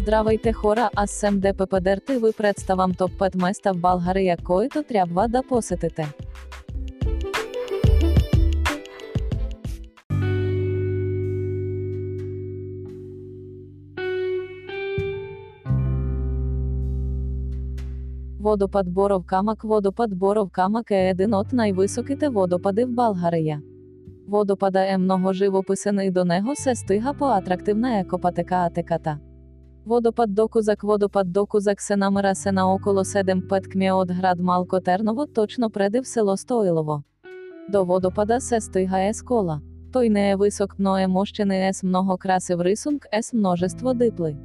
Здравейте хора, аз съм ДППДРТ ви представам топ 5 места в България, които трябва да посетите. Водопад Боров Камък Водопад Боров Камък е един от най-високите водопади в България. Водопада е много живописен і до него се стига по атрактивна екопатека Атеката. Водопад до Кузак Водопад до Кузак се намира се на около 7-5 км от град Малко Терново, точно преди в село Стоилово. До водопада се стигає з кола. Той не е висок, но е мощений ес много красив рисунг, ес множество дипли.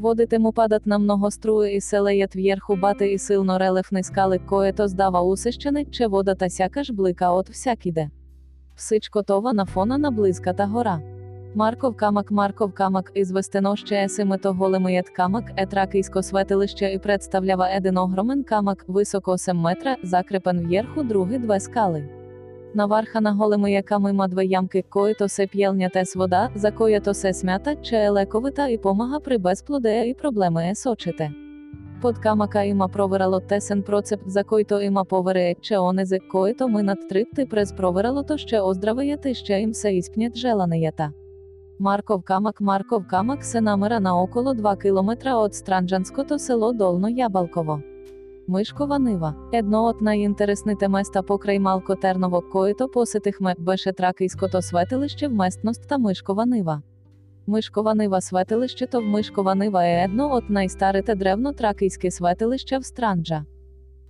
Водите му падат на много струи і се леят вверху бати і силно релефни скали, което здава усещане, че водата сякаш блика от всякіде. Всичко това на фона на близката гора. Марков камък Марков камък известено ще е семитоголемият камък е тракийско светилище і представлява един огромен камък, високо 8 метра, закрепен вверху други две скали. На варха на големия кам има две ямки, които се п'єлнят ес вода, за което се смята, че е лековита і помага при безплодея і проблеми е сочите. Под камъка има проверало тесен процеп, за който има поверие, че онези, които минат трипти през провералото ще оздравеят і ще им се изпнят желанията. Марков камък Марков камък се намира на около 2 км от Странджанското село Долно Ябалково. Мишкова нива. Едно от най-интересните места покрай Малко Терново, посетихме, беше Тракийското светилище в местността Мишкова нива. Мишкова нива светилището в Мишкова нива е едно от най-старите древно-тракийски светилища в Странджа.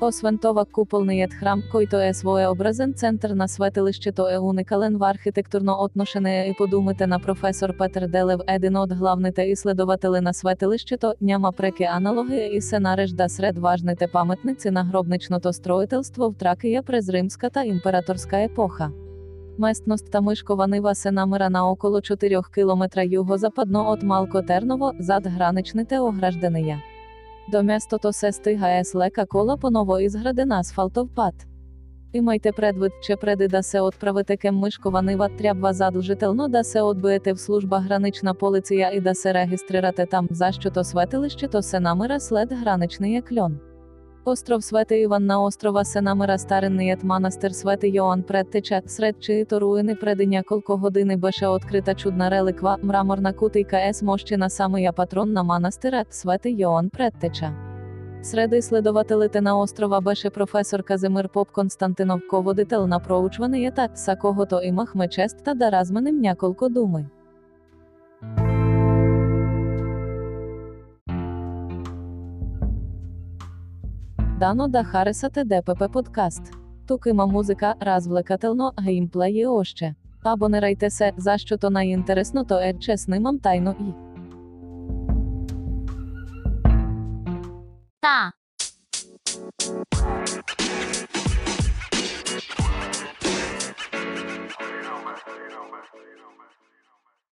Освен това, куполният храм, който е своеобразен център на светилището е уникален в архитектурно отношение и по думите на професор Петър Делев, един от главните изследователи на светилището, няма преки аналоги и се нарежда сред важните паметници на гробничното строителство в Тракия през римската императорска епоха. Местността Мишкова нива се намира на около 4 км юго-западно от Малко Терново, зад граничните ограждения. До містото се стигає з лека кола по новоізграден асфальтов пад. Імайте предвид, че преди да се отправите кем Мишкова нива треба задължително да се отбиете в служба гранична поліція і да се регістрирате там, за що то светилище то се намира след граничний кльон. Остров Свети Іван на острова се намира старинният манастир Свети Йоанн Предтеча, сред чиїто руїни преди няколко години беше открита чудна реликва, мраморна кутийка ес мощина самия патрон на манастира, Свети Йоанн Предтеча. Сред иследователите на острова беше професор Казимир Поп Константинов ководител на проучванията, са когото имахме честа да разменим думи. Дано да харесате ДПП подкаст. Тук има музика, развлекателно, геймплей і още. Абонирайте се, за що то найінтересното е, че снимам тайно і. Та.